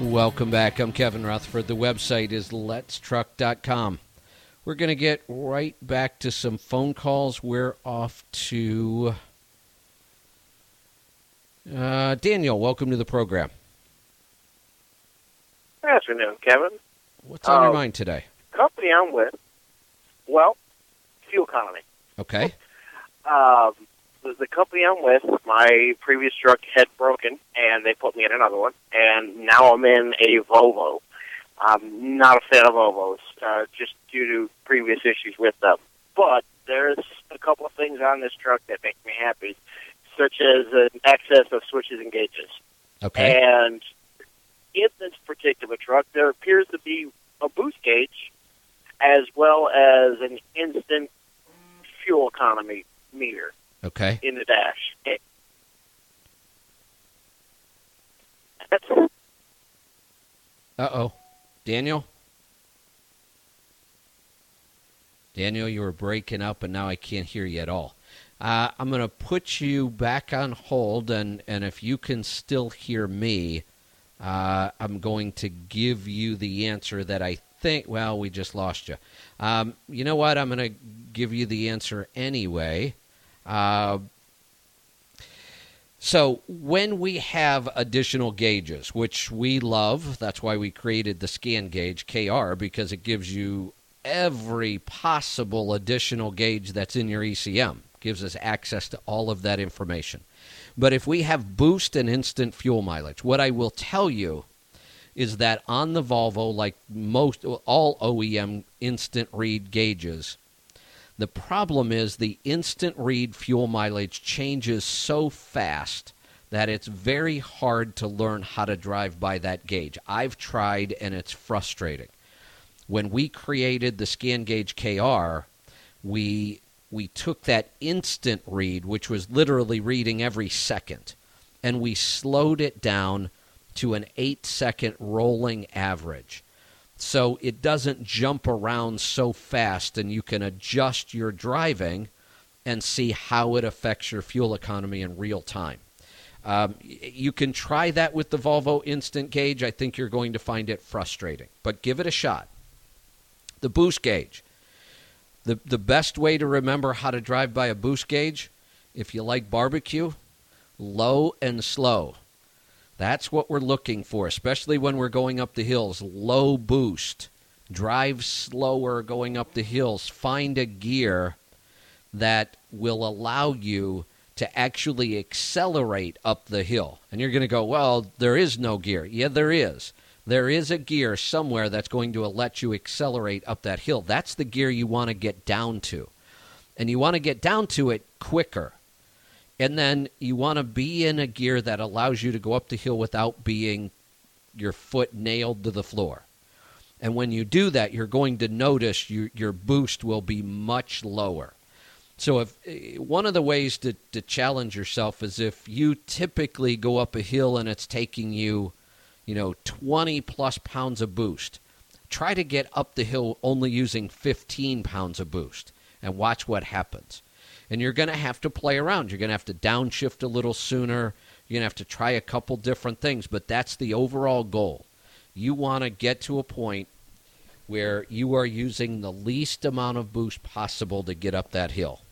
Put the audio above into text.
Welcome back. I'm Kevin Rutherford. The website is letstruck.com. We're going to get right back to some phone calls. We're off to uh, Daniel. Welcome to the program. Good afternoon, Kevin. What's on your Uh, mind today? Company I'm with, well, fuel economy. Okay. Um, the, the company I'm with, my previous truck had broken, and they put me in another one, and now I'm in a Volvo. I'm not a fan of Volvos, uh, just due to previous issues with them. But there's a couple of things on this truck that make me happy, such as an excess of switches and gauges. Okay. And in this particular truck, there appears to be a boost gauge as well as an instant fuel economy meter Okay. in the dash. It- That's Uh oh. Daniel? Daniel, you were breaking up, and now I can't hear you at all. Uh, I'm going to put you back on hold, and, and if you can still hear me, uh, I'm going to give you the answer that I think. Well, we just lost you. Um, you know what? I'm going to give you the answer anyway. Uh, so when we have additional gauges, which we love, that's why we created the scan gauge KR because it gives you every possible additional gauge that's in your ECM. Gives us access to all of that information. But if we have boost and instant fuel mileage, what I will tell you is that on the Volvo, like most all OEM instant read gauges, the problem is the instant read fuel mileage changes so fast that it's very hard to learn how to drive by that gauge. I've tried and it's frustrating. When we created the Scan Gauge KR, we we took that instant read, which was literally reading every second, and we slowed it down to an eight second rolling average so it doesn't jump around so fast and you can adjust your driving and see how it affects your fuel economy in real time. Um, you can try that with the Volvo Instant Gauge. I think you're going to find it frustrating, but give it a shot. The boost gauge. The, the best way to remember how to drive by a boost gauge, if you like barbecue, low and slow. That's what we're looking for, especially when we're going up the hills. Low boost. Drive slower going up the hills. Find a gear that will allow you to actually accelerate up the hill. And you're going to go, well, there is no gear. Yeah, there is. There is a gear somewhere that's going to let you accelerate up that hill. That's the gear you want to get down to. And you want to get down to it quicker. And then you want to be in a gear that allows you to go up the hill without being your foot nailed to the floor. And when you do that, you're going to notice your, your boost will be much lower. So, if eh, one of the ways to, to challenge yourself is if you typically go up a hill and it's taking you, you know, 20 plus pounds of boost, try to get up the hill only using 15 pounds of boost and watch what happens and you're going to have to play around. You're going to have to downshift a little sooner. You're going to have to try a couple different things, but that's the overall goal. You want to get to a point where you are using the least amount of boost possible to get up that hill.